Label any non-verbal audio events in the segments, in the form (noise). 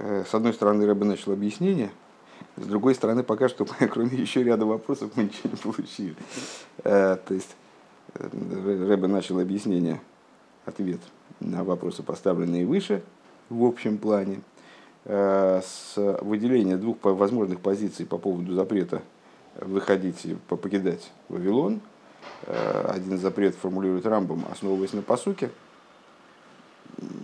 Э, с одной стороны, Рэбе начал объяснение, с другой стороны, пока что, (laughs) кроме еще ряда вопросов, мы ничего не получили. Э, то есть, Рэбе начал объяснение, ответ на вопросы, поставленные выше, в общем плане, с выделения двух возможных позиций по поводу запрета выходить и покидать Вавилон. Один запрет формулирует Рамбом, основываясь на посуке,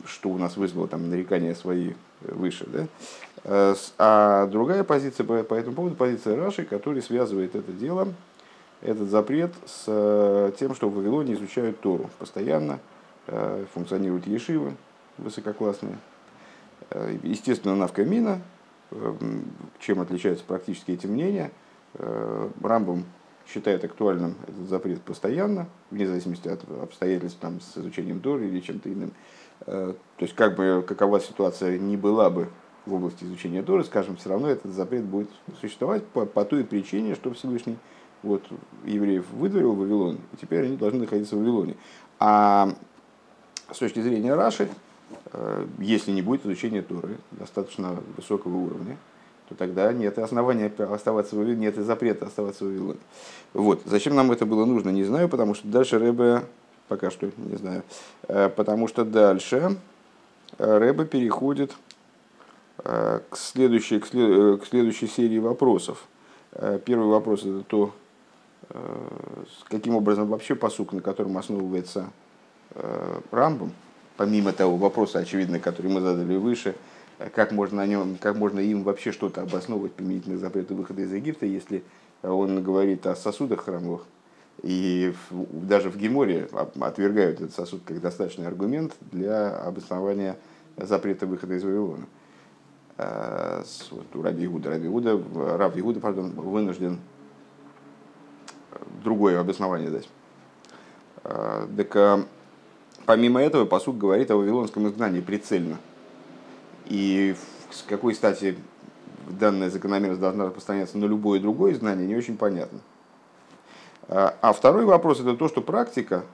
что у нас вызвало там нарекания свои выше. Да? А другая позиция по, этому поводу, позиция Раши, который связывает это дело, этот запрет с тем, что в Вавилоне изучают Тору постоянно, функционируют ешивы высококлассные. Естественно, навкамина, чем отличаются практически эти мнения – Э, Рамбом считает актуальным этот запрет постоянно, вне зависимости от обстоятельств там, с изучением Торы или чем-то иным. Э, то есть, как бы какова ситуация не была бы в области изучения Торы, скажем, все равно этот запрет будет существовать по, по той причине, что Всевышний вот, евреев выдворил в Вавилон, и теперь они должны находиться в Вавилоне. А с точки зрения Раши, э, если не будет изучения Торы достаточно высокого уровня, то тогда нет основания оставаться в Вавилоне, нет и запрета оставаться в Вавилоне. Вот. Зачем нам это было нужно, не знаю, потому что дальше Рэбе, пока что не знаю, э, потому что дальше э, Рэбе переходит э, к следующей, к, след, к следующей серии вопросов. Первый вопрос это то, каким образом вообще посук, на котором основывается Рамбом, помимо того вопроса, очевидно, который мы задали выше – как можно, о нем, как можно им вообще что-то обосновывать применительно к запрету выхода из Египта, если он говорит о сосудах храмовых. И даже в Геморе отвергают этот сосуд как достаточный аргумент для обоснования запрета выхода из Вавилона. А, вот у Раби Игуда, Раби Игуда, Раб Игуда, пардон, вынужден другое обоснование дать. А, так а, помимо этого, посуд говорит о вавилонском изгнании прицельно – и с какой стати данная закономерность должна распространяться на любое другое знание, не очень понятно. А, а второй вопрос это то, что практика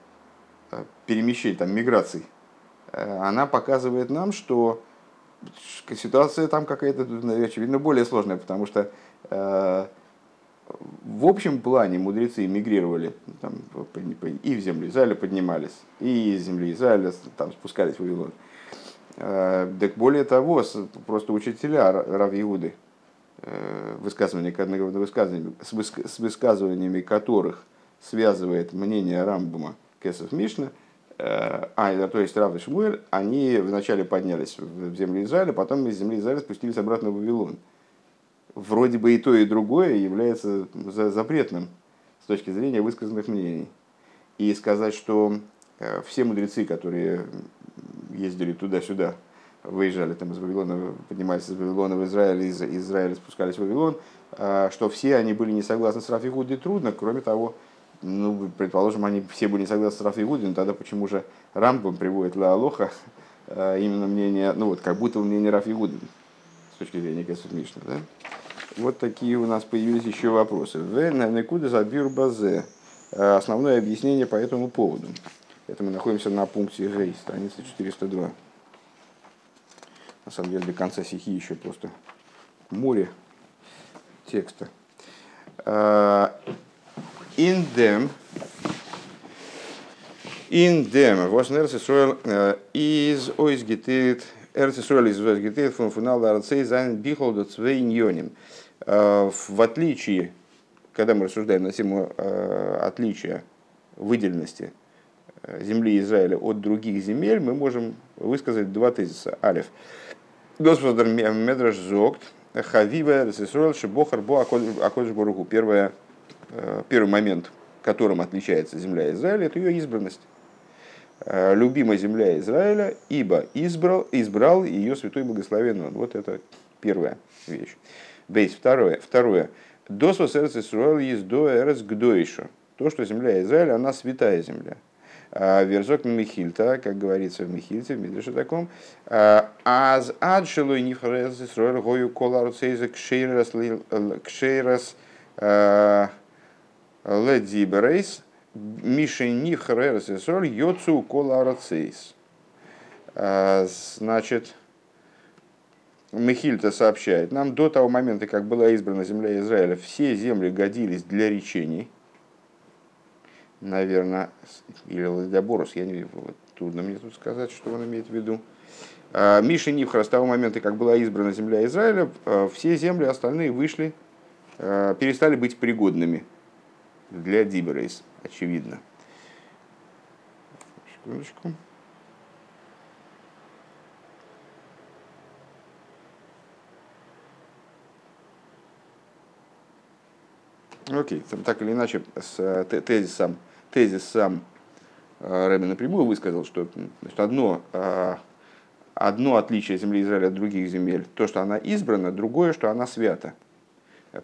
э, перемещений, там, миграций, э, она показывает нам, что ситуация там какая-то, очевидно, более сложная, потому что э, в общем плане мудрецы мигрировали там, и в землю Израиля поднимались, и из земли Израиля там, спускались в Вавилон. Э, так более того, просто учителя Рав Иуды, э, высказывания, высказываниями, с высказываниями которых связывает мнение Рамбума Кесов Мишна, э, а, то есть Рав и Шмуэль, они вначале поднялись в землю Израиля, потом из земли Израиля спустились обратно в Вавилон. Вроде бы и то, и другое является запретным с точки зрения высказанных мнений. И сказать, что все мудрецы, которые ездили туда-сюда, выезжали там из Вавилона, поднимались из Вавилона в Израиль, из Израиля спускались в Вавилон, а, что все они были не согласны с Рафи Гуди, трудно, кроме того, ну, предположим, они все были не согласны с Рафи Гуди, но тогда почему же Рамбам приводит Ла Алоха а, именно мнение, ну вот, как будто мнение Рафи Гуди, с точки зрения Кесов Мишна, да? Вот такие у нас появились еще вопросы. В Некуда Забир Базе. А, основное объяснение по этому поводу. Это мы находимся на пункте Гей, страница 402. На самом деле до конца стихи еще просто море текста. In them, in them, was Eretz Yisrael is always getted, Eretz Yisrael is getted from final Arцей sein Bichol zwei Иньоним. В отличие, когда мы рассуждаем на тему отличия выделенности земли Израиля от других земель, мы можем высказать два тезиса. Алиф. Господар Медраш Зогт, Хавива, Ресисрол, Шибохар, Бо, Акодж Боругу. Первый момент, которым отличается земля Израиля, это ее избранность. Э, любимая земля Израиля, ибо избрал, избрал ее святой благословенный. Вот это первая вещь. Бейс. Второе. Второе. Досвос Эрц Исруэл есть до Эрц Гдойша. То, что земля Израиля, она святая земля. А, Верзок Михильта, как говорится в Михильте, в Мидреше таком, а, аз адшилой нифрез Исроэль гою коларуцейзе кшейрас а, ледзиберейс мишени хререс Исроэль йоцу коларуцейс. Значит, Михильта сообщает, нам до того момента, как была избрана земля Израиля, все земли годились для речений. Наверное, или для Борус, я не трудно мне тут сказать, что он имеет в виду. А, Миша Нивхара с того момента, как была избрана земля Израиля, а, все земли остальные вышли, а, перестали быть пригодными для Диберейс, очевидно. Секундочку. Окей, okay. так или иначе, с э, тезисом, тезис сам э, Рэбби напрямую высказал, что значит, одно, э, одно отличие земли Израиля от других земель, то, что она избрана, другое, что она свята.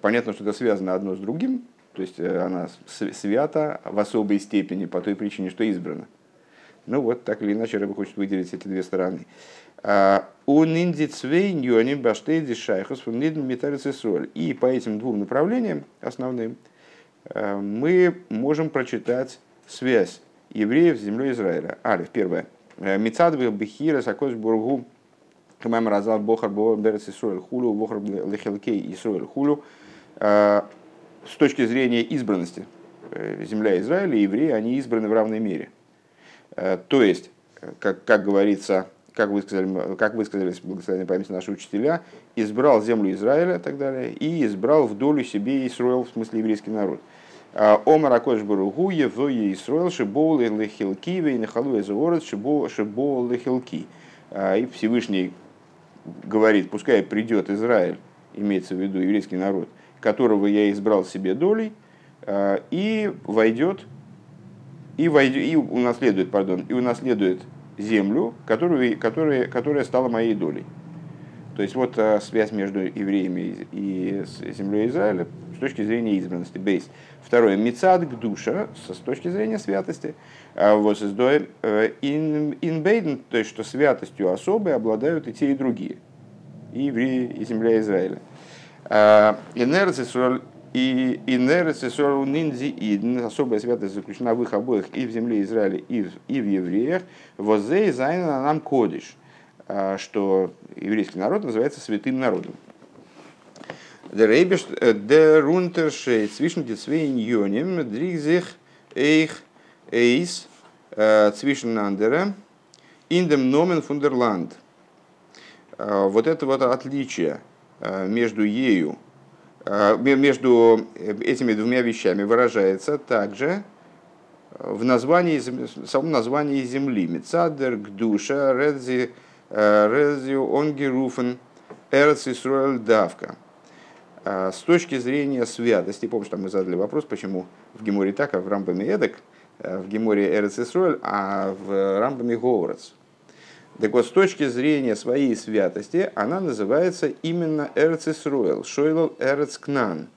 Понятно, что это связано одно с другим, то есть она свята в особой степени по той причине, что избрана. Ну вот, так или иначе, Рэбби хочет выделить эти две стороны. У ниндицвейньони баштейди шайхус метарицесроль. И по этим двум направлениям основным э, мы можем прочитать связь евреев с землей Израиля. Алиф, первое. Э, Мицадвих бихира сакош бургу Камам разал бохар берец Исруэль хулю, бохар лехелкей Исруэль хулю. Э, с точки зрения избранности, земля Израиля и евреи, они избраны в равной мере. То есть, как, как говорится, как вы сказали, как вы сказали, благословенной памяти наши учителя, избрал землю Израиля и так далее, и избрал в долю себе Исруэл, в смысле еврейский народ. А, Омар Акош Баругу, Евоя Исруэл, Шибол Лехилки, Вейнахалу Эзуорет, Шибол Лехилки. А, и Всевышний говорит, пускай придет Израиль, имеется в виду еврейский народ, которого я избрал себе долей, а, и войдет, и, войдет, и унаследует, пардон, и унаследует землю, которую, которая, которая стала моей долей. То есть вот а, связь между евреями и землей Израиля с точки зрения избранности. Бейс. Второе. Мецад к душа с точки зрения святости. А вот э, инбейден, то есть что святостью особой обладают и те, и другие. И евреи, и земля Израиля. А, Инерция и инерес и ниндзи и особая святость заключена в их обоих и в земле Израиля, и в, и в евреях. Возей зайна нам кодиш, а, что еврейский народ называется святым народом. Der Unterschied zwischen den zwei Unionen dreht sich eich eis zwischen anderen in dem Nomen von. Вот это вот отличие между ею Э, между этими двумя вещами выражается также в названии, в самом названии земли. Мецадер, Гдуша, Редзи, э, Редзи, Онгеруфен, Эрц Исруэль Давка. Э, с точки зрения святости, помнишь, там мы задали вопрос, почему в Геморе так, а в Рамбаме Эдек, в Геморе Эрц Исруэль, а в Рамбаме Говорец. Так вот, с точки зрения своей святости, она называется именно Эрцисруэл, Шойлал Эрцкнан.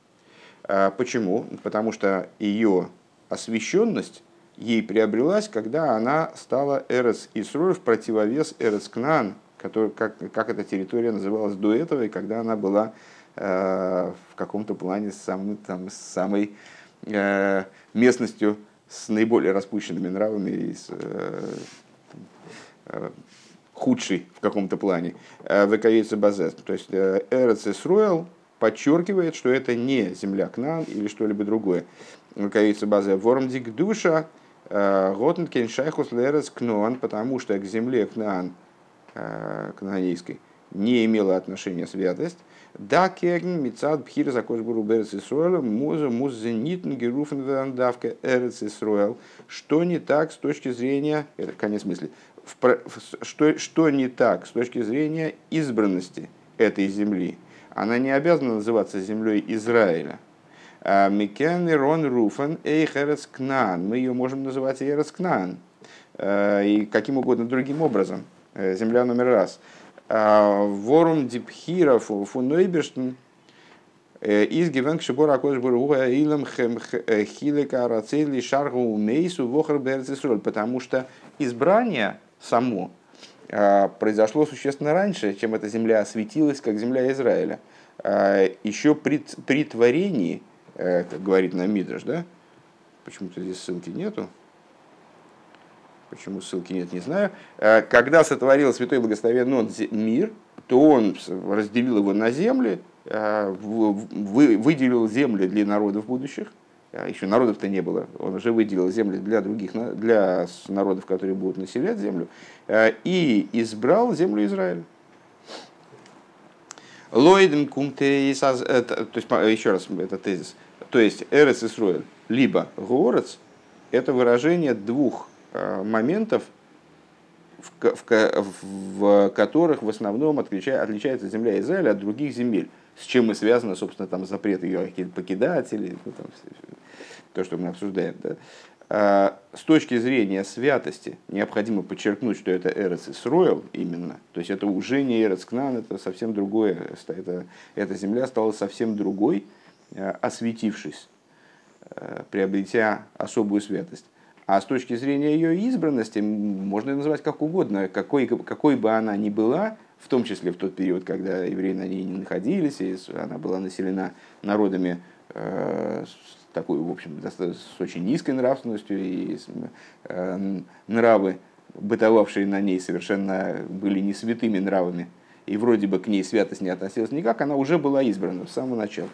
А почему? Потому что ее освященность ей приобрелась, когда она стала Эрец Исруэль в противовес Эрцкнан, который, как, как эта территория называлась до этого, и когда она была э, в каком-то плане самым, там, самой э, местностью с наиболее распущенными нравами и с, э, э худший в каком-то плане, э, выковица базес. То есть э, Эрец Исруэл подчеркивает, что это не земля Кнан или что-либо другое. Выковица база Вормдик душа Готенкен Шайхус Лерец Кноан, потому что к земле Кнаан, э, кнаанейской, не имела отношения святость. Да, кеген мицад бхир закош буру берец Исруэла, муза муззенитн геруфен вандавка эрец Исруэл. Что не так с точки зрения, это конец мысли, что, что не так с точки зрения избранности этой земли. Она не обязана называться землей Израиля. А Микен Рон Руфан Эйхерец Кнан. Мы ее можем называть Эйхерец Кнан. А, и каким угодно другим образом. Э, земля номер раз. А, Ворум Дипхира Фунойберштен э, из Гивенк Шибора Акош Буруга Илам э, Хилека Рацели Шаргу Мейсу Вохар Берцисроль. Потому что избрание само а, произошло существенно раньше, чем эта земля осветилась, как земля Израиля. А, Еще при, при творении, э, как говорит нам Мидраш, да? Почему-то здесь ссылки нету. Почему ссылки нет, не знаю. А, когда сотворил Святой Благословенный Он мир, то он разделил его на земли, выделил земли для народов будущих, еще народов-то не было, он уже выделил земли для других, для народов, которые будут населять землю, и избрал землю Израиля. Лойден кумте то есть еще раз это тезис, то есть Эрец Исруэль, либо Горец, это выражение двух моментов, в, в, в которых в основном отличает, отличается земля Израиля от других земель. С чем и связано, собственно, там запрет ее покидать или ну, там, то, что мы обсуждаем. Да. А, с точки зрения святости необходимо подчеркнуть, что это Эрец Исроил именно, то есть это уже не Эрец Кнан, это совсем другое, это, эта земля стала совсем другой, а, осветившись, а, приобретя особую святость. А с точки зрения ее избранности, можно ее называть как угодно, какой, какой бы она ни была, в том числе в тот период, когда евреи на ней не находились, и она была населена народами э, с такой, в общем, с очень низкой нравственностью, и э, нравы, бытовавшие на ней, совершенно были не святыми нравами, и вроде бы к ней святость не относилась никак, она уже была избрана с самого начала.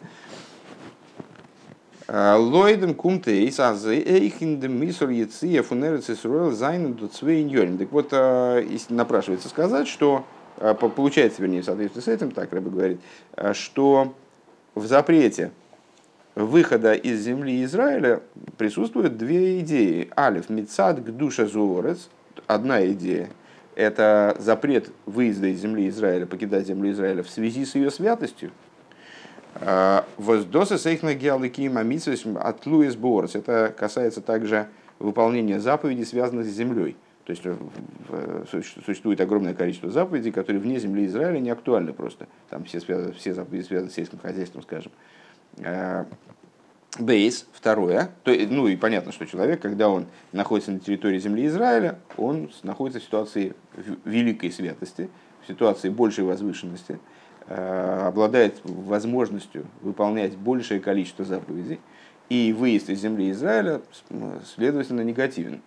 Лойден кумтейс азы эйхиндем мисур яция фунерец исруэл зайнен свейн Так вот, а, напрашивается сказать, что, а, получается, вернее, в соответствии с этим, так Рэбе говорит, а, что в запрете выхода из земли Израиля присутствуют две идеи. Алиф, Мицад, Гдуша, Зуорец. Одна идея – это запрет выезда из земли Израиля, покидать землю Израиля в связи с ее святостью – Воздосы сейхна геалыкима от Луис Борс. Это касается также выполнения заповедей, связанных с землей. То есть существует огромное количество заповедей, которые вне земли Израиля не актуальны просто. Там все, связаны, все заповеди связаны с сельским хозяйством, скажем. Бейс, второе. То, ну и понятно, что человек, когда он находится на территории земли Израиля, он находится в ситуации великой святости, в ситуации большей возвышенности. Э, обладает возможностью выполнять большее количество заповедей, и выезд из земли Израиля, следовательно, негативен,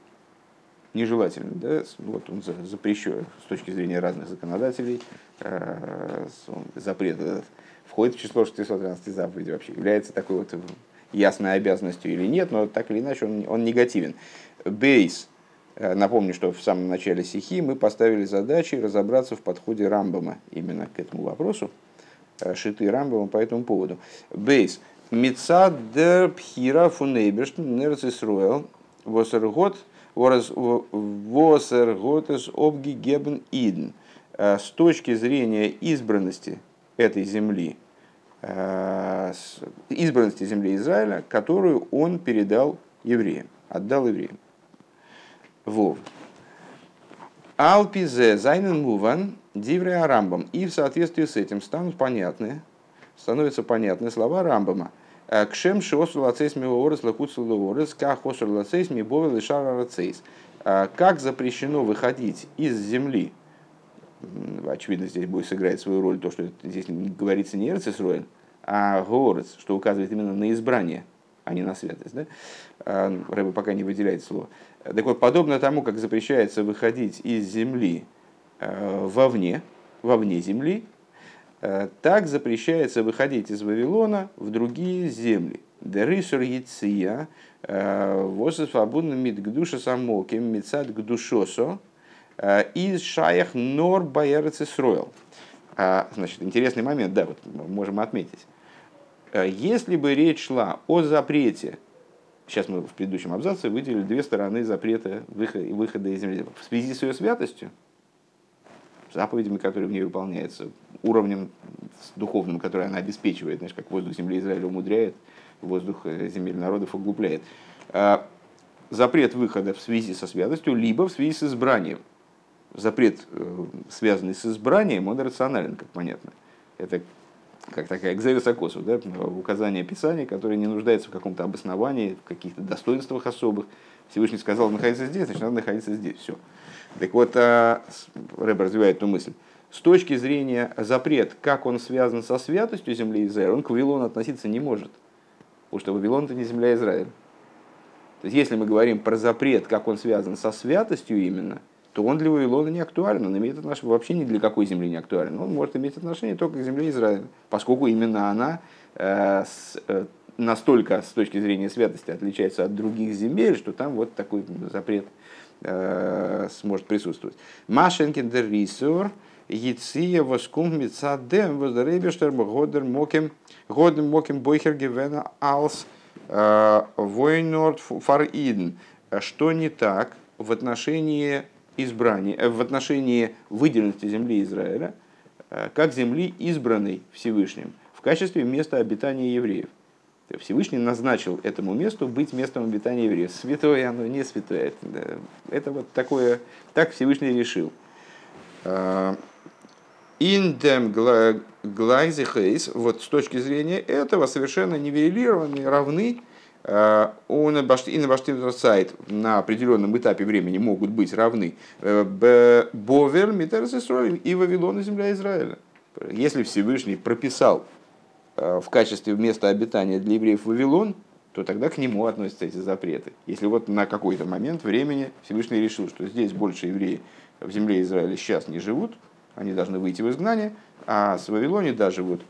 нежелателен. Да? Вот он запрещен с точки зрения разных законодателей. Э, запрет этот входит в число 613 заповедей вообще, является такой вот ясной обязанностью или нет, но так или иначе он, он негативен. Бейс Э, напомню, что в самом начале стихи мы поставили задачи разобраться в подходе Рамбама именно к этому вопросу, э, шиты Рамбама по этому поводу. Бейс. Мецад дер пхира фунейберштн нерц Исруэл восергот восергот из обги идн. Э, с точки зрения избранности этой земли, избранности земли Израиля, которую он передал евреям, отдал евреям. און על פי זה זיינען מובן דברי הרמב״ם. И в соответствии с этим станут понятны, становятся понятны слова Рамбама. «Э, כשם שאסור לצאת מהארץ לחוצה לארץ, כך אסור לצאת מבבל לשאר ארצות. «Э, как запрещено выходить из земли, очевидно, здесь будет сыграть свою роль то, что здесь говорится не Эрцисруэль, а Горец, что указывает именно на избрание, а не на святость. Да? Э, Рэба пока не выделяет слово. Так вот, подобно тому, как запрещается выходить из земли э, вовне, вовне земли, так запрещается выходить из Вавилона в другие земли. Дерисур яция, э, восес свободно мид гдуша самоким, мицад гдушосо, из шаях нор баярец Исроил. Значит, интересный момент, да, вот можем отметить. Если бы речь шла о запрете Сейчас мы в предыдущем абзаце выделили две стороны запрета выхода из земли. В связи с ее святостью, заповедями, которые в ней выполняются, уровнем духовным, который она обеспечивает, знаешь, как воздух земли Израиля умудряет, воздух э, земель народов углубляет. А, запрет выхода в связи со святостью, либо в связи с избранием. Запрет, э, связанный с избранием, он рационален, как понятно. Это как такая экзевисокосу, да, указание Писания, которое не нуждается в каком-то обосновании, в каких-то достоинствах особых. Всевышний сказал находиться здесь, значит, надо находиться здесь. Все. Так вот, а, Рэб развивает эту мысль. С точки зрения запрет, как он связан со святостью земли Израиля, он к Вавилону относиться не может. Потому что Вавилон это не земля Израиля. То есть, если мы говорим про запрет, как он связан со святостью именно, то он для Вавилона не актуален, он имеет отношение вообще ни для какой земли не актуален. Он может иметь отношение только к земле Израиля, поскольку именно она э, с, э, настолько с точки зрения святости отличается от других земель, что там вот такой запрет э, сможет присутствовать. Машенкин дер рисур, Яция воскум мецадем воздаребештер годер моким годер моким бойхер гевена алс э, войнорд фар иден. Что не так в отношении избрания, э, в отношении выделенности земли Израиля, как земли, избранной Всевышним, в качестве места обитания евреев. Всевышний назначил этому месту быть местом обитания евреев. Святое оно, не святое. Это вот такое, так Всевышний решил. Индем глайзихейс, вот с точки зрения этого, совершенно нивелированы, равны на баштин сайт на определенном этапе времени могут быть равны э, Бовер, Митерс и Вавилон и земля Израиля. Если Всевышний прописал в качестве места обитания для евреев Вавилон, то тогда к нему относятся эти запреты. Если вот на какой-то момент времени Всевышний решил, что здесь больше евреи в земле Израиля сейчас не живут, они должны выйти в изгнание, а с Вавилоне да, живут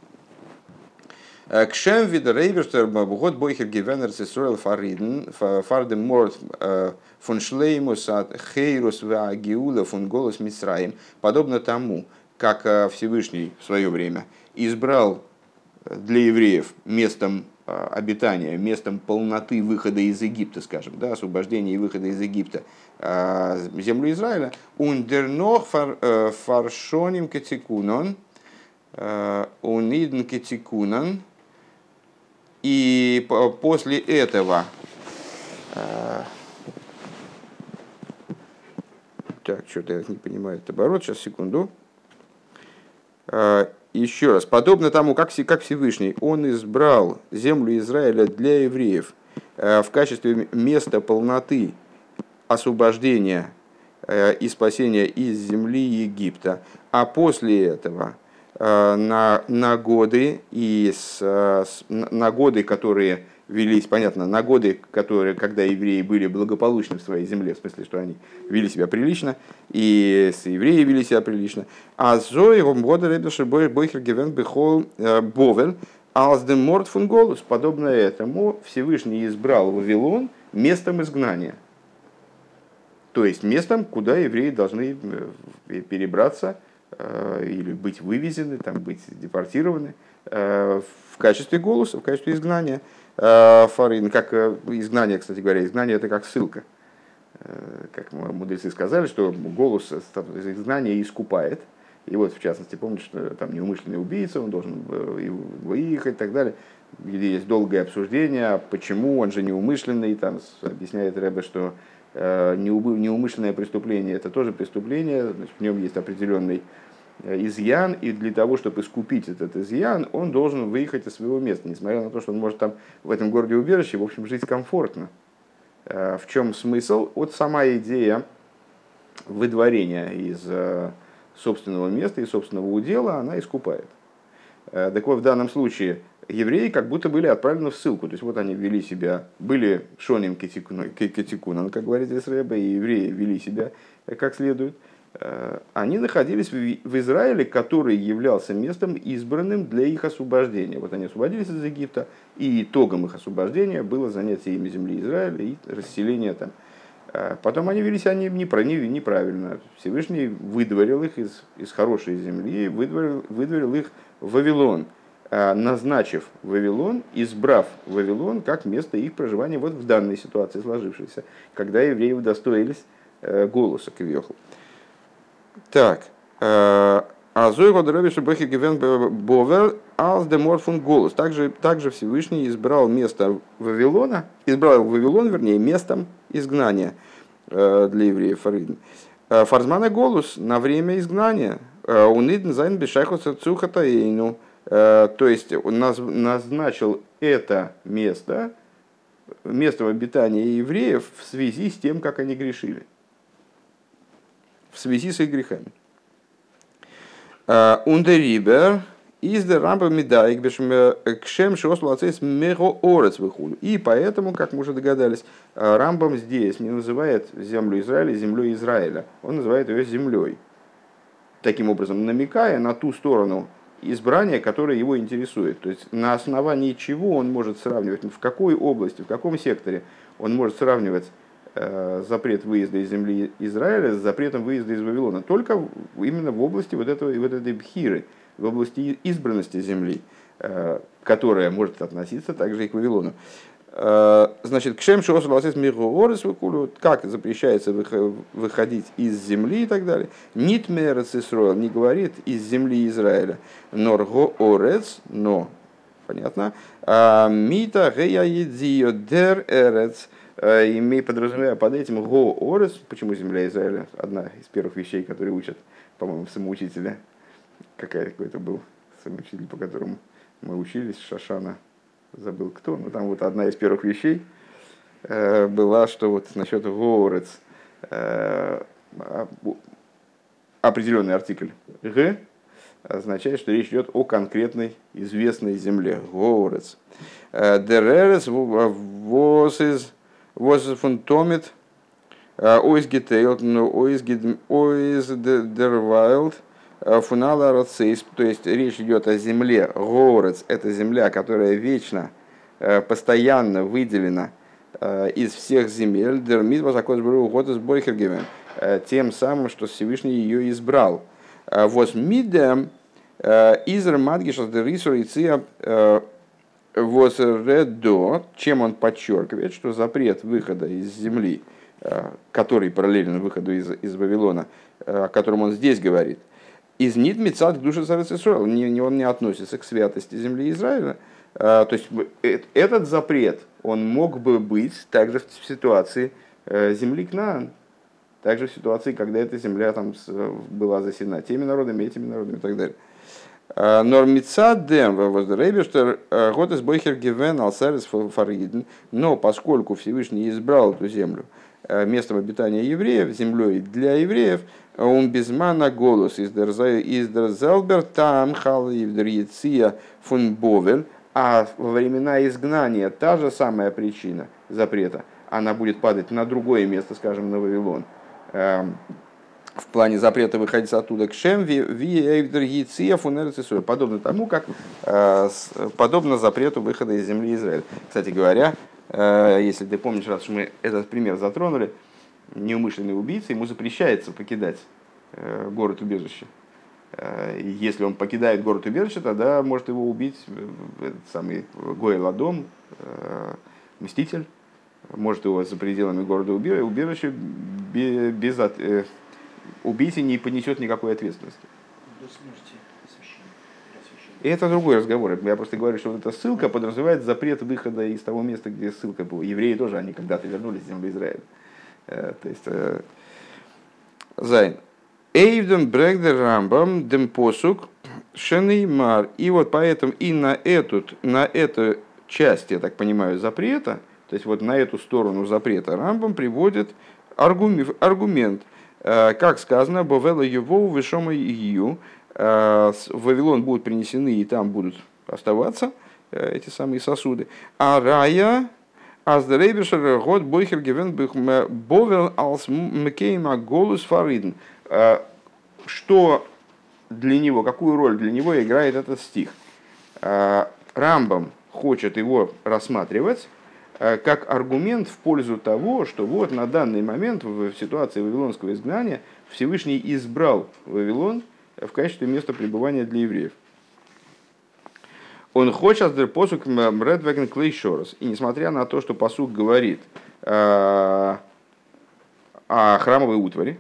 Кшем вида рейверштер год бойхер гивенер сесруэл фариден фардем морд фон шлеймус от хейрус ва гиула фон голос мисраим. Подобно тому, как Всевышний в свое время избрал для евреев местом обитания, местом полноты выхода из Египта, скажем, да, освобождения и выхода из Египта, землю Израиля, ундернох фаршоним кетикунон, унидн кетикунон, и после этого... Э, так, что-то я не понимаю это оборот. Сейчас, секунду. Э, еще раз. Подобно тому, как, как Всевышний, он избрал землю Израиля для евреев э, в качестве места полноты освобождения и спасения из земли Египта. А после этого Э, на, на годы и с, на годы, которые велись, понятно, на годы, которые, когда евреи были благополучны в своей земле, в смысле, что они вели себя прилично, и с евреи вели себя прилично. А зои года ребешер бойхер бехол э, бовен алсдем морд фун голос. Подобно этому Всевышний избрал Вавилон местом изгнания. То есть местом, куда евреи должны э, перебраться – Э, или быть вывезены, там, быть депортированы в качестве голоса, в качестве изгнания. Э, Фарин, как изгнание, кстати говоря, изгнание это как ссылка. Как мудрецы сказали, что голос изгнания искупает. И вот, в частности, помните, что там неумышленный убийца, он должен выехать и так далее. Где есть долгое обсуждение, а почему он же неумышленный, там объясняет Рэбе, что неумышленное преступление это тоже преступление, значит, в нем есть определенный Э, изъян, и для того, чтобы искупить этот изъян, он должен выехать из своего места, несмотря на то, что он может там в этом городе убежище, в общем, жить комфортно. Э, в чем смысл? Вот сама идея выдворения из э, собственного места и собственного удела, она искупает. Так вот, в данном случае евреи как будто были отправлены в ссылку. То есть вот они вели себя, были шоним кетикунан, как говорит Исрэба, и евреи вели себя как следует – Э, они находились в Израиле, который являлся местом избранным для их освобождения. Вот они освободились из Египта, и итогом их освобождения было занятие ими земли Израиля и расселение там. Э, потом они вели себя неправильно. Всевышний выдворил их из, из хорошей земли, выдворил, выдворил их в Вавилон, э, назначив Вавилон, избрав Вавилон как место их проживания вот в данной ситуации сложившейся, когда евреи удостоились голоса Квьехал. Так. Э, а Зойгод Рабиша Бехи Гивен Бовер Алс де Морфун Голос. Также, также Всевышний избрал место Вавилона, избрал Вавилон, вернее, местом изгнания э, для евреев Фаридн. Э, Фарзмана Голос на время изгнания. Унидн Зайн Бешайхуса Цухатаейну. То есть он назначил это место, местом обитания евреев в связи с тем, как они грешили в связи с их грехами. Ундерибер из де рампа медаик кшем шослацейс мего орец выхулю. И поэтому, как мы уже догадались, Рамбам здесь не называет землю Израиля землей Израиля. Он называет ее землей. Таким образом, намекая на ту сторону избрания, которое его интересует. То есть на основании чего он может сравнивать, в какой области, в каком секторе он может сравнивать э, запрет выезда из земли Израиля с запретом выезда из Вавилона. Только именно в области вот, этого, вот этой бхиры – в области избранности земли, э, которая может относиться также и к Вавилону. Э, значит, к шем шоу согласись миру как запрещается выходить из земли и так далее. Нит мерец не говорит из земли Израиля. Норго орец, но, понятно, а мита гея едзио дер эрец, э, имея подразумевая под этим го орец, почему земля Израиля, одна из первых вещей, которые учат, по-моему, самоучителя какая какой-то был самый учитель, по которому мы учились, Шашана, забыл кто, но там вот одна из первых вещей э, была, что вот насчет Гоорец, э, определенный артикль Г означает, что речь идет о конкретной известной земле, Гоорец. Э, Деререц воз из воз фунтомит ойс гетейлт, ойс дервайлд, Э, фунала Роцейс, то есть речь идет о земле, Горец, это земля, которая вечно, э, постоянно выделена э, из всех земель, Дермит Васакос Бру из Бойхергевен, тем самым, что Всевышний ее избрал. Вот Мидем Изер Мадгишас Дерисур и Ция Редо, чем он подчеркивает, что запрет выхода из земли, который параллелен выходу из, из Вавилона, о котором он здесь говорит, из нит мецад к душе Сарацисруэл. Не, он не относится к святости земли Израиля. А, то есть э, этот запрет, он мог бы быть также в ситуации э, земли Кнаан. Также в ситуации, когда эта земля там была заселена теми народами, этими народами и так далее. А, Нормицадем воздеребештер э, год из бойхер гивен алсерес фариден. Но поскольку Всевышний избрал эту землю местом обитания евреев, землей для евреев, он безмана голос из Дерзелбер там халивдриция фун Бовель, а во времена изгнания та же самая причина запрета, она будет падать на другое место, скажем, на Вавилон. В плане запрета выходить оттуда к Шем, подобно тому, как э, подобно запрету выхода из земли Израиля. Кстати говоря, э, если ты помнишь, раз мы этот пример затронули, неумышленный убийца, ему запрещается покидать э, город убежище. Э, если он покидает город убежище, тогда может его убить этот самый Гой Ладом, э, мститель, может его за пределами города убежища без, без убийца не понесет никакой ответственности. До смерти и это другой разговор. Я просто говорю, что вот эта ссылка подразумевает запрет выхода из того места, где ссылка была. Евреи тоже, они когда-то вернулись в землю Израиля. Э, то есть, э, Зайн. Эйвден брэгдер рамбам дем посук шенеймар. И вот поэтому и на эту, на эту часть, я так понимаю, запрета, то есть вот на эту сторону запрета рамбам приводит аргумент, как сказано, Бовела его вышома ию, в Вавилон будут принесены и там будут оставаться эти самые сосуды. А рая Аз der Rebischer год Бойхер gewinnt Бовел als Мекейма Голус Фариден. Что для него, какую роль для него играет этот стих? Рамбам хочет его рассматривать как аргумент в пользу того, что вот на данный момент в ситуации вавилонского изгнания Всевышний избрал Вавилон в качестве места пребывания для евреев. Он хочет посук Редвеген Клейшорос. И несмотря на то, что посук говорит э, о храмовой утвари,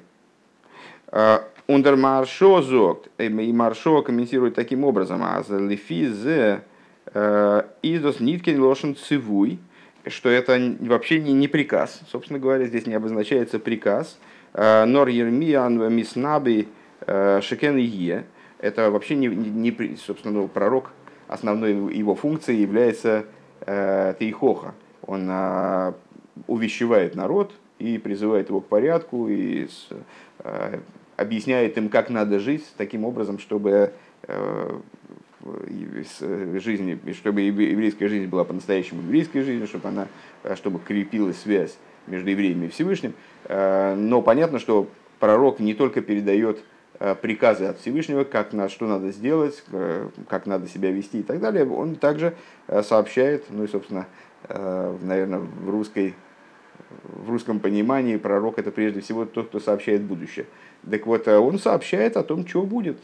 Ундер Маршо зогт, и Маршо комментирует таким образом, а лифизе издос ниткин лошен цивуй, что это вообще не, не приказ. Собственно говоря, здесь не обозначается приказ. Нор Ермиян Миснаби Шекен Ие. Это вообще не, не, собственно, ну, пророк основной его функцией является э, тейхоха. Он э, увещевает народ и призывает его к порядку, и с, э, объясняет им, как надо жить таким образом, чтобы э, жизни, чтобы еврейская жизнь была по-настоящему еврейской жизнью, чтобы она, чтобы крепилась связь между евреями и Всевышним. Но понятно, что пророк не только передает приказы от Всевышнего, как на, что надо сделать, как надо себя вести и так далее, он также сообщает, ну и, собственно, наверное, в русской в русском понимании пророк это прежде всего тот, кто сообщает будущее. Так вот, э, он сообщает о том, что будет.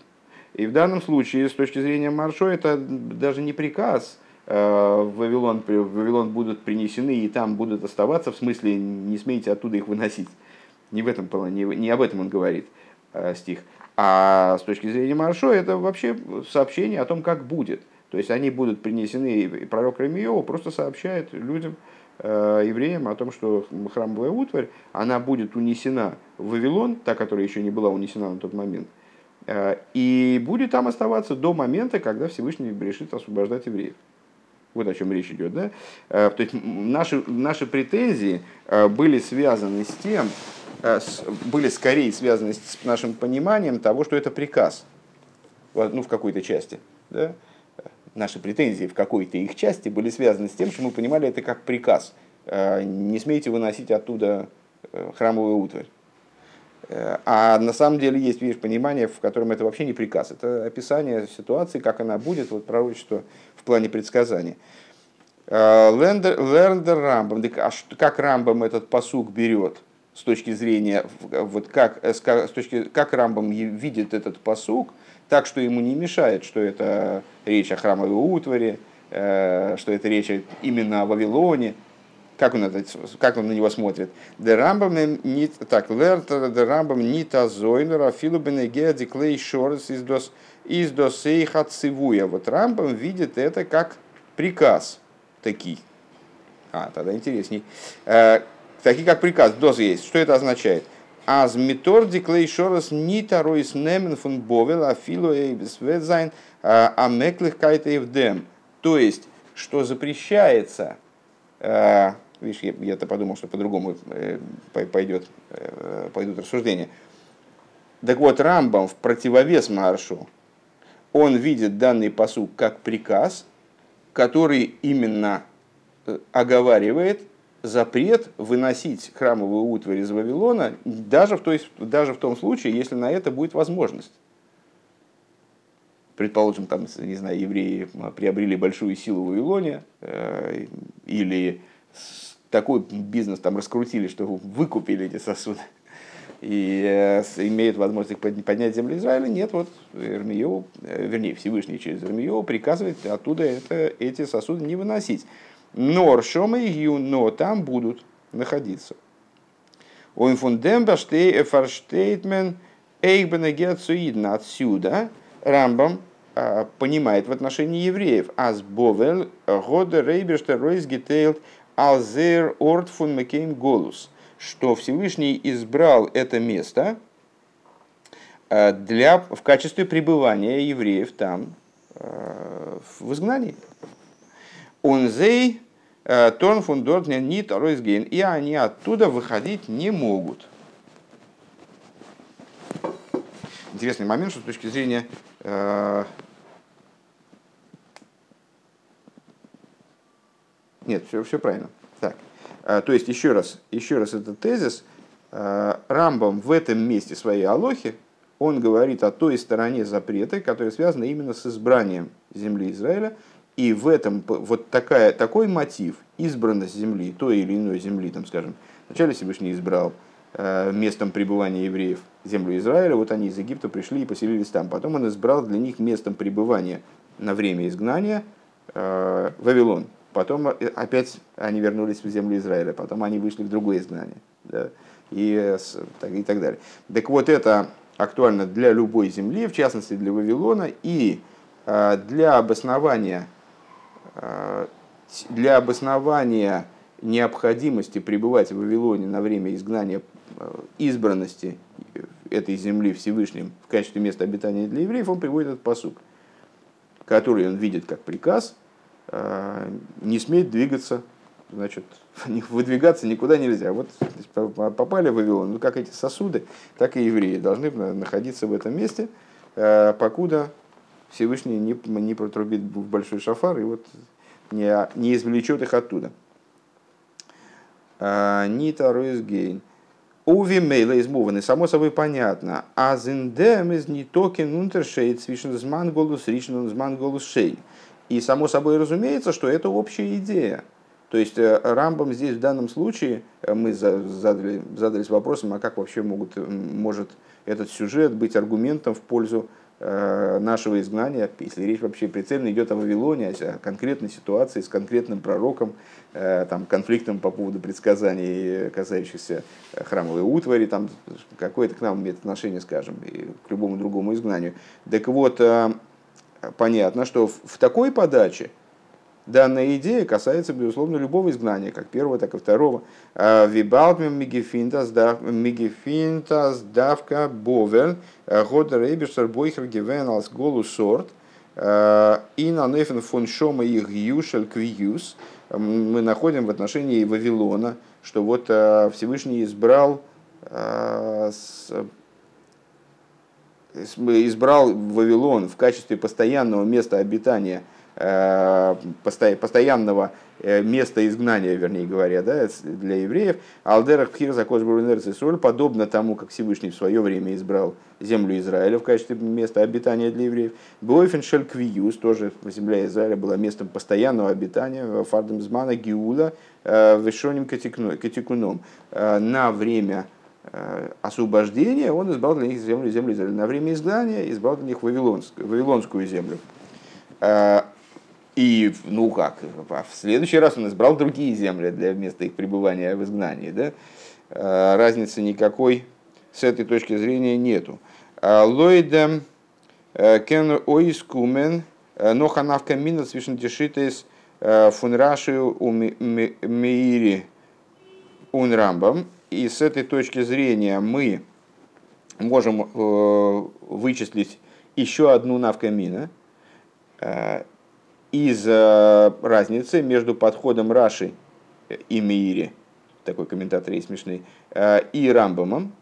И в данном случае, с точки зрения Маршо, это даже не приказ, э, в Вавилон, в Вавилон будут принесены и там будут оставаться, в смысле, не смейте оттуда их выносить. Не, в этом, не, не об этом он говорит, э, стих. А с точки зрения Маршо, это вообще сообщение о том, как будет. То есть они будут принесены, и пророк Рамио просто сообщает людям, Э, евреям о том, что храмовая утварь, она будет унесена в Вавилон, та, которая еще не была унесена на тот момент, и будет там оставаться до момента, когда Всевышний решит освобождать евреев. Вот о чем речь идет. Да? Э, то есть наши, наши претензии были связаны с тем, были скорее связаны с нашим пониманием того, что это приказ, ну, в какой-то части. Да? наши претензии в какой-то их части были связаны с тем, что мы понимали это как приказ. Э, не смейте выносить оттуда э, храмовую утварь. Э, а на самом деле есть видишь, понимание, в котором это вообще не приказ. Это описание ситуации, как она будет, вот пророчество в плане предсказания. Лерндер Рамбам, а как Рамбам этот посук берет с точки зрения, вот как, с точки, как Рамбам видит этот посук, так, что ему не мешает, что это речь о храмовой утваре, э, что это речь именно о Вавилоне, как он, это, как он на него смотрит. Де рамбам не так лертер де рамбам не та зойнера филу бенегеа диклей шорс из дос из досейха цивуя. Вот рамбам видит это как приказ такие. А, тогда интересней. Э, такие как приказ, доз есть. Что это означает? Аз митор диклей шорос не таройс немен фун бовел, а фило эйбис ветзайн, а кайта. То есть, что запрещается, а, видишь, я, я-то подумал, что по-другому э, пойдет, э, пойдут рассуждения. Так вот, Рамбам в противовес Маршу, он видит данный посуд как приказ, который именно э, оговаривает запрет выносить храмовую утварь из Вавилона даже в, той, даже в том случае, если на это будет возможность. Предположим, там, не знаю, евреи приобрели большую силу в Вавилоне, или такой бизнес там раскрутили, что выкупили эти сосуды, и э, имеют возможность поднять землю Израиля, нет, вот Эрмиев, э, вернее, Всевышний через Эрмиев приказывает оттуда это, эти сосуды не выносить. Нор шома и но там будут находиться. Он фундем фарштейтмен эйбенегецуидна. Отсюда Рамбам а, понимает в отношении евреев. Аз бовел года рейберште ройс гитейлд алзер орт фун мекейм голус. Что Всевышний избрал это место а, для, в качестве пребывания евреев там а, в изгнании. Он зей Э, Торн фун дорт нит ройсгейн. И они оттуда выходить не могут. Интересный момент, что с точки зрения Нет, все, все правильно. Так. Э, то есть, еще раз, еще раз этот тезис. Рамбам в этом месте своей Алохи, он говорит о той стороне запрета, которая связана именно с избранием земли Израиля, и в этом вот такая, такой мотив, избранность земли, той или иной земли, там, скажем, вначале Всевышний избрал э, местом пребывания евреев землю Израиля, вот они из Египта пришли и поселились там. Потом он избрал для них местом пребывания на время изгнания Вавилон. Потом э, опять они вернулись в землю Израиля, потом они вышли в другое изгнание. Да, и, и так далее. Так вот это актуально для любой земли, в частности для Вавилона, и для обоснования Э, для обоснования необходимости пребывать в Вавилоне на время изгнания э, избранности этой земли Всевышним в качестве места обитания для евреев, он приводит этот посук, который он видит как приказ, э, не сметь двигаться, значит, (laughs) выдвигаться никуда нельзя. Вот попали в Вавилон, ну как эти сосуды, так и евреи должны находиться в этом месте, покуда Всевышний не, не протрубит в большой шафар и вот не, не извлечет их оттуда. А, Нита Ройсгейн. Уви мейла измуваны, само собой понятно. А зиндем из нитокен унтершейд свишен зман голос ришен зман голос шей. И само собой разумеется, что это общая идея. То есть э, Рамбам здесь в данном случае, э, мы задали, задались вопросом, а как вообще могут, может этот сюжет быть аргументом в пользу Э, нашего изгнания, если речь вообще прицельно идет о Вавилоне, о конкретной ситуации с конкретным пророком, э, там, конфликтом по поводу предсказаний, касающихся храмовой утвари, там, какое-то к нам имеет отношение, скажем, и к любому другому изгнанию. Так вот, э, понятно, что в такой подаче Данная идея касается, безусловно, любого изгнания, как первого, так и второго. А, Вибалтмим мигефинтас давка бовен а, год рейберсер бойхер гивен als голу сорт а, и на нефен фон шома их юшель квиюс мы находим в отношении Вавилона, что вот Всевышний избрал избрал Вавилон в качестве постоянного места обитания – Э, постоянного э, места изгнания, вернее говоря, да, для евреев. Алдерах Пхир Закош Соль, подобно тому, как Всевышний в свое время избрал землю Израиля в качестве места обитания для евреев. Бойфен Квиюс, тоже земля Израиля была местом постоянного обитания, Фардам Змана Гиула, э, Вешоним Катикуном. На время освобождения он избрал для них землю, землю Израиля. На время изгнания избрал для них Вавилонскую, Вавилонскую землю. И, ну как, а в следующий раз он избрал другие земли для места их пребывания в изгнании. Да? А, разницы никакой с этой точки зрения нету. Лойдем э, кен оискумен э, ноханавка мина свишнтишитес э, фунрашию у миири унрамбам. И с этой точки зрения мы можем вычислить еще одну навкамина, из э, разницы между подходом Раши и Миири, такой комментатор есть смешный, э, и Рамбамом,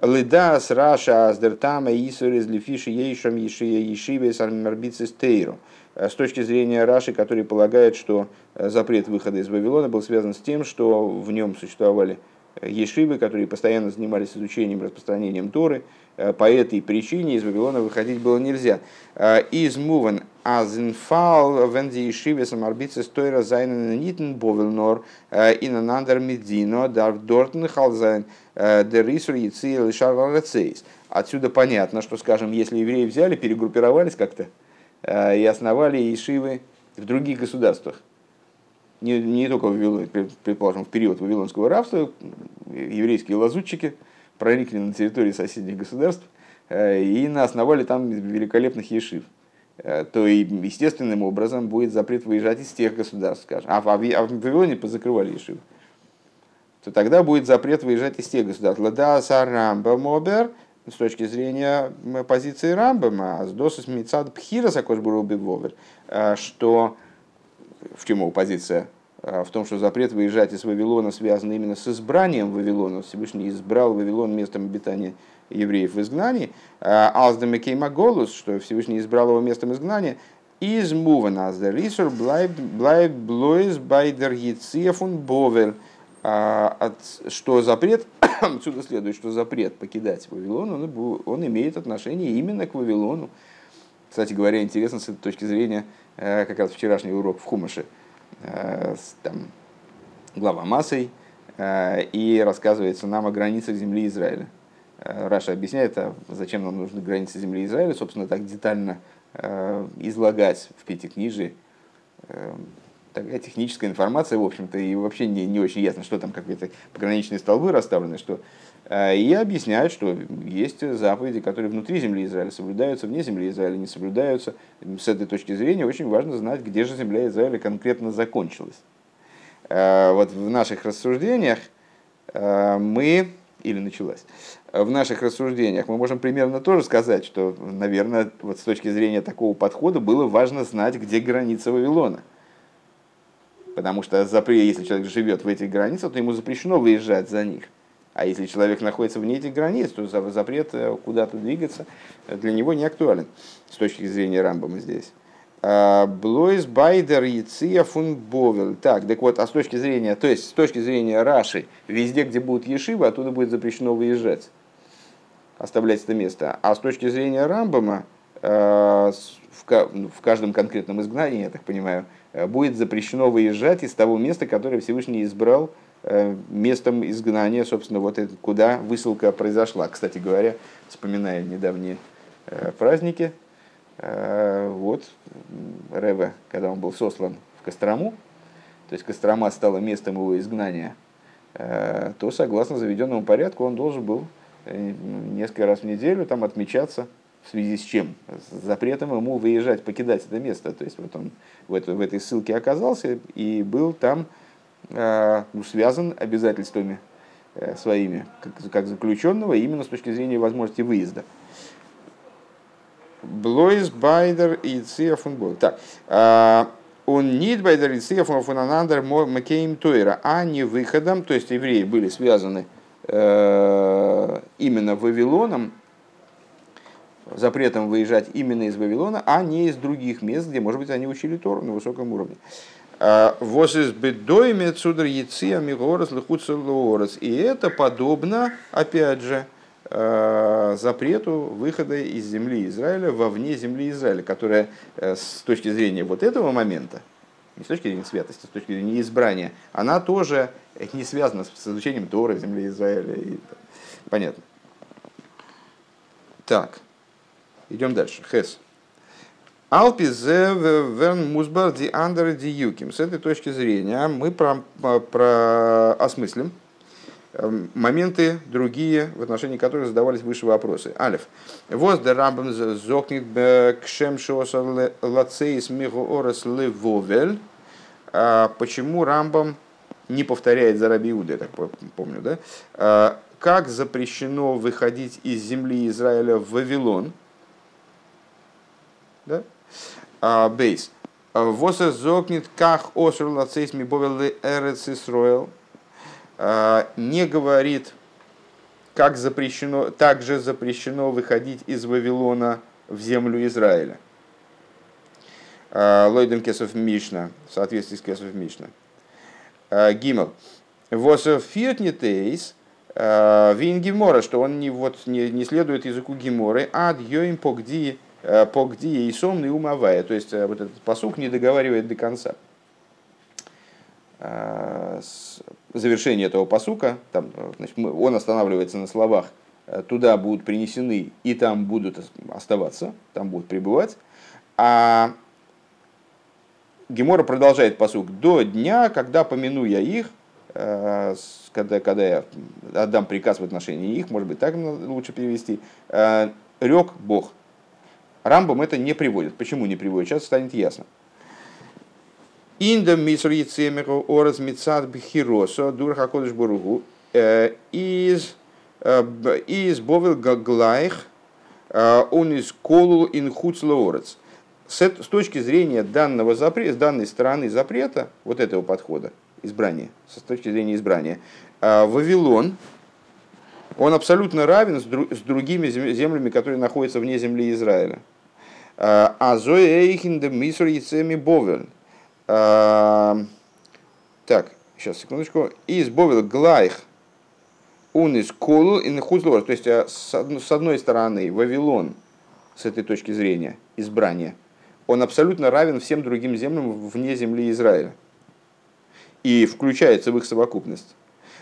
Лидас Раша Аздертама Исур из Лефиши Ейшам Ешия Ешиве Сармарбицис Тейру. С точки зрения Раши, который полагает, что запрет выхода из Вавилона был связан с тем, что в нем существовали ешивы, которые постоянно занимались изучением, распространением Торы. По этой причине из Вавилона выходить было нельзя. איז מובן אז אין פאל, ווען די ישיבות המרביצים תורה זיינען ניט אין בבל נאר אין אן אנדער מדינה, דארף דארטן חל זיין, דער איסור יציאה לשאר Отсюда понятно, что, скажем, если евреи взяли, перегруппировались как-то и основали Ешивы в других государствах, не, не только в Вавилоне, предположим, в период вавилонского рабства, еврейские лазутчики проникли на территории соседних государств и основали там великолепных ешив – Э, то и естественным образом будет запрет выезжать из тех государств, скажем. А в, а Вавилоне позакрывали Ешиву. То тогда будет запрет выезжать из тех государств. Лада Сарамба Мобер, с точки зрения позиции Рамбама, с досыс мицад пхира сакош вовер, э, что в чем его позиция? Э, в том, что запрет выезжать из Вавилона связан именно с избранием Вавилона. Всевышний избрал Вавилон местом обитания евреев в изгнании, а, Алздамекейма Голус, что Всевышний избрал его местом изгнания, из Мувана the Рисур Блайб Блойс Байдер Яцефун Бовер, а, что запрет, (coughs) отсюда следует, что запрет покидать Вавилон, он, он имеет отношение именно к Вавилону. Кстати говоря, интересно с этой точки зрения, как раз вчерашний урок в Хумаше, э, там, глава массой, э, и рассказывается нам о границах земли Израиля. Э, Раша объясняет, а зачем нам нужны границы земли Израиля, собственно, так детально э, излагать в Пятикнижии. Э, такая техническая информация, в общем-то, и вообще не, не очень ясно, что там какие-то пограничные столбы расставлены, что и объясняют, что есть заповеди, которые внутри земли Израиля соблюдаются, вне земли Израиля не соблюдаются. С этой точки зрения очень важно знать, где же земля Израиля конкретно закончилась. Вот в наших рассуждениях мы, или началась, в наших рассуждениях, мы можем примерно тоже сказать, что, наверное, вот с точки зрения такого подхода было важно знать, где граница Вавилона. Потому что если человек живет в этих границах, то ему запрещено выезжать за них. А если человек находится вне этих границ, то запрет куда-то двигаться для него не актуален с точки зрения Рамбама здесь. Блойс Байдер Яция фун Бовел. Так, так вот, а с точки зрения, то есть с точки зрения Раши, везде, где будут ешивы, оттуда будет запрещено выезжать, оставлять это место. А с точки зрения Рамбама, э, ну, в каждом конкретном изгнании, я так понимаю, э, будет запрещено выезжать из того места, которое Всевышний избрал э, местом изгнания, собственно, вот это, куда высылка произошла. Кстати говоря, вспоминая недавние праздники, Э, вот Реве, когда он был сослан в Кострому, то есть Кострома стала местом его изгнания, э, то согласно заведенному порядку он должен был э, несколько раз в неделю там отмечаться, в связи с чем? С запретом ему выезжать, покидать это место. То есть вот он в, это, в этой ссылке оказался и был там ну, связан обязательствами своими, как, как заключенного, именно с точки зрения возможности выезда. Блойс байдер и циафунбол. Так, а, он нит байдер и циафунанандер макеем тойра, а не выходом, то есть евреи были связаны э, именно Вавилоном, запретом выезжать именно из Вавилона, а не из других мест, где, может быть, они учили Тору на высоком уровне. А, Вос из бедойме цудр яция мигорос лихуцелорос. И это подобно, опять же, Э, запрету выхода из земли Израиля вовне земли Израиля, которая э, с точки зрения вот этого момента, не с точки зрения святости, с точки зрения избрания, она тоже не связана с изучением Торы земли Израиля. И, понятно. Так, идем дальше. Хес. Алпизе верн музбар ди андер ди юким. С этой точки зрения мы про, про осмыслим, Эм, моменты другие, в отношении которых задавались выше вопросы. Алиф. Воз де рамбам зокнит кшем шоса лацеис мигу орес левовель. А почему Рамбам не повторяет за Раби Иуда, я так помню, да? А, как запрещено выходить из земли Израиля в Вавилон? Да? А, бейс. Воса зокнит ках оср лацеис мибовел эрец Исроэл. А, не говорит, как запрещено, также запрещено выходить из Вавилона в землю Израиля. А, Лойден Кесов Мишна, в соответствии с Кесов Мишна. А, Гимел. Восов фиртнитейс вин гимора, что он не, вот, не, не следует языку гиморы, ад йоим погди погди и сомный умовая. То есть вот этот посук не договаривает до конца завершение этого посука, там, значит, он останавливается на словах э, «туда будут принесены и там будут оставаться, там будут пребывать», а Гемора продолжает посук «до дня, когда помяну я их», э, когда, когда я отдам приказ в отношении их, может быть, так лучше перевести, э, рек Бог. Рамбам это не приводит. Почему не приводит? Сейчас станет ясно. Инда миср яцемеху ораз мицад бхиросо дурха кодыш буругу э, из э, из бовел гаглайх э, он из колул инхуцла орец. С точки зрения данного запрета, с данной стороны запрета, вот этого подхода, избрания, с точки зрения избрания, Вавилон, он абсолютно равен с другими землями, которые находятся вне земли Израиля. А зоэ эйхин де миср яцеми бовель так, сейчас, секундочку. Из Бовил Глайх он из Колу и Нахузлор. То есть, а, с одной стороны, Вавилон, с этой точки зрения, избрания, он абсолютно равен всем другим землям вне земли Израиля. И включается в их совокупность.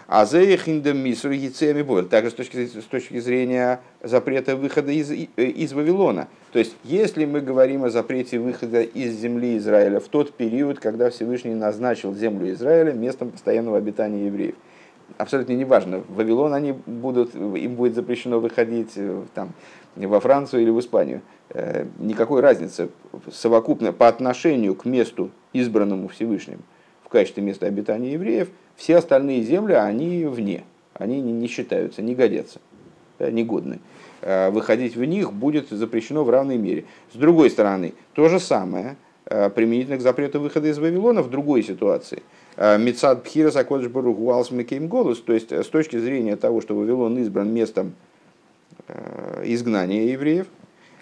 А мисур яцеми боль. Также с точки, с точки зрения запрета выхода из, из Вавилона. То есть, если мы говорим о запрете выхода из земли Израиля в тот период, когда Всевышний назначил землю Израиля местом постоянного обитания евреев, абсолютно неважно, в Вавилон они будут, им будет запрещено выходить э, там, во Францию или в Испанию. Э, никакой разницы совокупно по отношению к месту, избранному Всевышним в качестве места обитания евреев – все остальные земли, они вне, они не считаются, не годятся, негодны. А выходить в них будет запрещено в равной мере. С другой стороны, то же самое применительно к запрету выхода из Вавилона в другой ситуации. Мецад Пхира Сакодж Баругу Алсмекейм Голос, то есть с точки зрения того, что Вавилон избран местом изгнания евреев,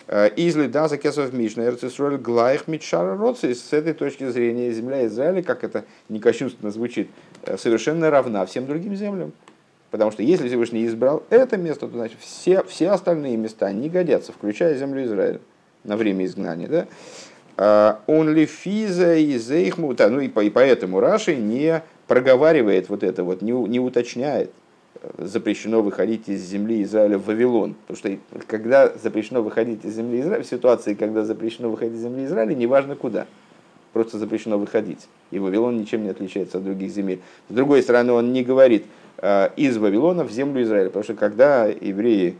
Изли да за кесов Мишна, Эрцисроль Глаих Митшара Роцис. С этой точки зрения земля Израиля, как это не кощунственно звучит, совершенно равна всем другим землям. Потому что если Всевышний избрал это место, то значит все, все остальные места не годятся, включая землю Израиля на время изгнания. Да? Он ли физа и зейхму, ну и, и поэтому Раши не проговаривает вот это вот, не, не уточняет, э, запрещено выходить из земли Израиля в Вавилон. Потому что когда запрещено выходить из земли Израиля, в ситуации, когда запрещено выходить из земли Израиля, неважно куда, просто запрещено выходить. И Вавилон ничем не отличается от других земель. С другой стороны, он не говорит, Э, из Вавилона в землю Израиля. Потому что когда евреи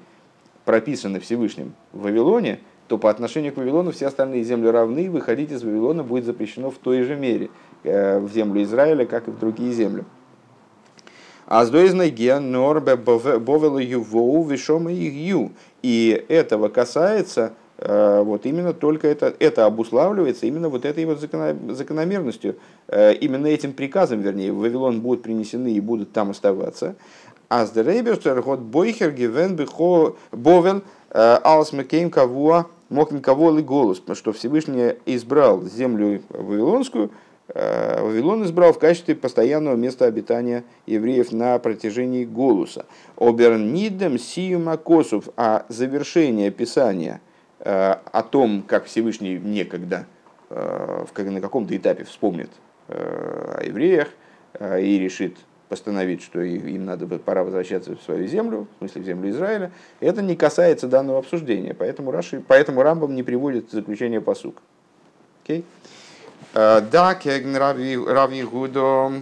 прописаны Всевышним в Вавилоне, то по отношению к Вавилону все остальные земли равны, и выходить из Вавилона будет запрещено в той же мере э, в землю Израиля, как и в другие земли. А с ген норбе бовела ювоу вишома ю. И этого касается Э, вот именно только это, это обуславливается именно вот этой вот закономерностью, э, именно этим приказом, вернее, в Вавилон будут принесены и будут там оставаться. А с Дерейберштер год бойхер гивен бовен э, алс мекейм кавуа мокин кого ли голос, что Всевышний избрал землю Вавилонскую, Вавилон избрал в качестве постоянного места обитания евреев на протяжении Голуса. Обернидем сиюма косов, а завершение Писания – Э, о том, как Всевышний некогда э, на каком-то этапе вспомнит э, о евреях и решит постановить, что им надо пора возвращаться в свою землю, в смысле в землю Израиля, это не касается данного обсуждения, поэтому, Раши, поэтому Рамбам не приводит заключение посук. Okay? Да, кеген Рави Гудо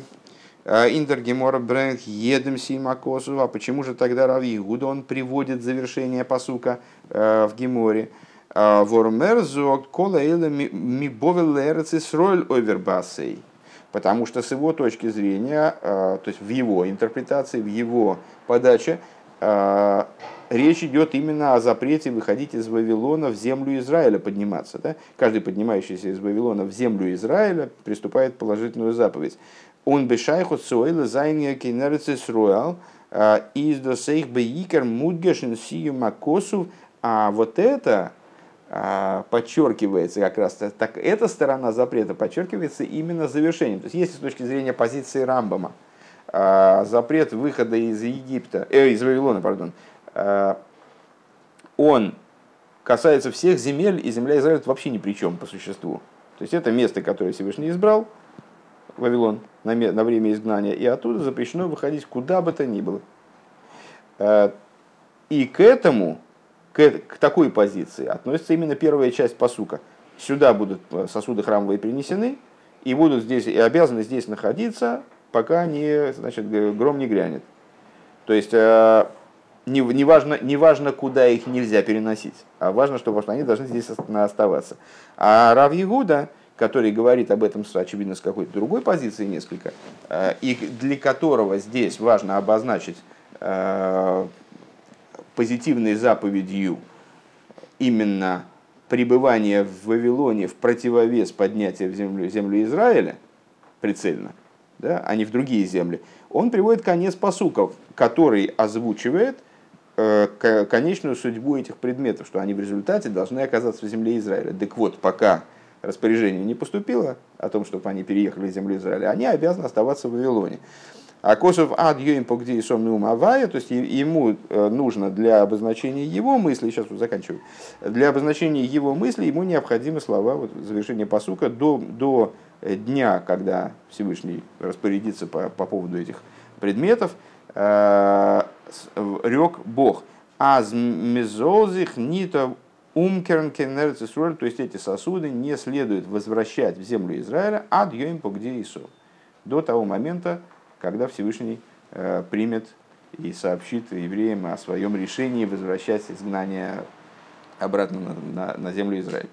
Индергемора Брэнк едем Симакосу. А почему же тогда Рави Гудо он приводит завершение посука в Геморе? Вормер зогт кола ми бовел Исроль овербасей. Потому что с его точки зрения, то есть в его интерпретации, в его подаче, речь идет именно о запрете выходить из Вавилона в землю Израиля, подниматься. Да? Каждый поднимающийся из Вавилона в землю Израиля приступает положительную заповедь. Он бешайху цойла зайния кенерцис роял из досейх бейкер мудгешен сию макосу. А вот это а, подчеркивается как раз так эта сторона запрета подчеркивается именно завершением. То есть если с точки зрения позиции Рамбама а, запрет выхода из Египта, э, из Вавилона, пардон, а, он касается всех земель, и земля Израиля вообще ни при чем по существу. То есть это место, которое Всевышний избрал, Вавилон, на, время изгнания, и оттуда запрещено выходить куда бы то ни было. И к этому к, такой позиции относится именно первая часть посука. Сюда будут э, сосуды храмовые принесены и будут здесь и обязаны здесь находиться, пока не, значит, гром не грянет. То есть э, не, не, важно, не важно, куда их нельзя переносить, а важно, что они должны здесь оставаться. А Рав Ягуда, который говорит об этом, очевидно, с какой-то другой позиции несколько, э, и для которого здесь важно обозначить позитивной заповедью именно пребывание в Вавилоне в противовес поднятия в землю, землю Израиля, прицельно, да, а не в другие земли, он приводит конец посуков, который озвучивает э, конечную судьбу этих предметов, что они в результате должны оказаться в земле Израиля. Так вот, пока распоряжение не поступило о том, чтобы они переехали в землю Израиля, они обязаны оставаться в Вавилоне. А Косов ад йоим по где сом авая, то есть ему э, нужно для обозначения его мысли, сейчас вот заканчиваю, для обозначения его мысли ему необходимы слова вот, завершения посука до, до дня, когда Всевышний распорядится по, по поводу этих предметов, э, рек Бог. Аз мезозих нита умкерн то есть эти сосуды не следует возвращать в землю Израиля ад йоим по где до того момента, когда Всевышний э, примет и сообщит евреям о своем решении возвращать изгнание обратно на, на, на землю Израиля.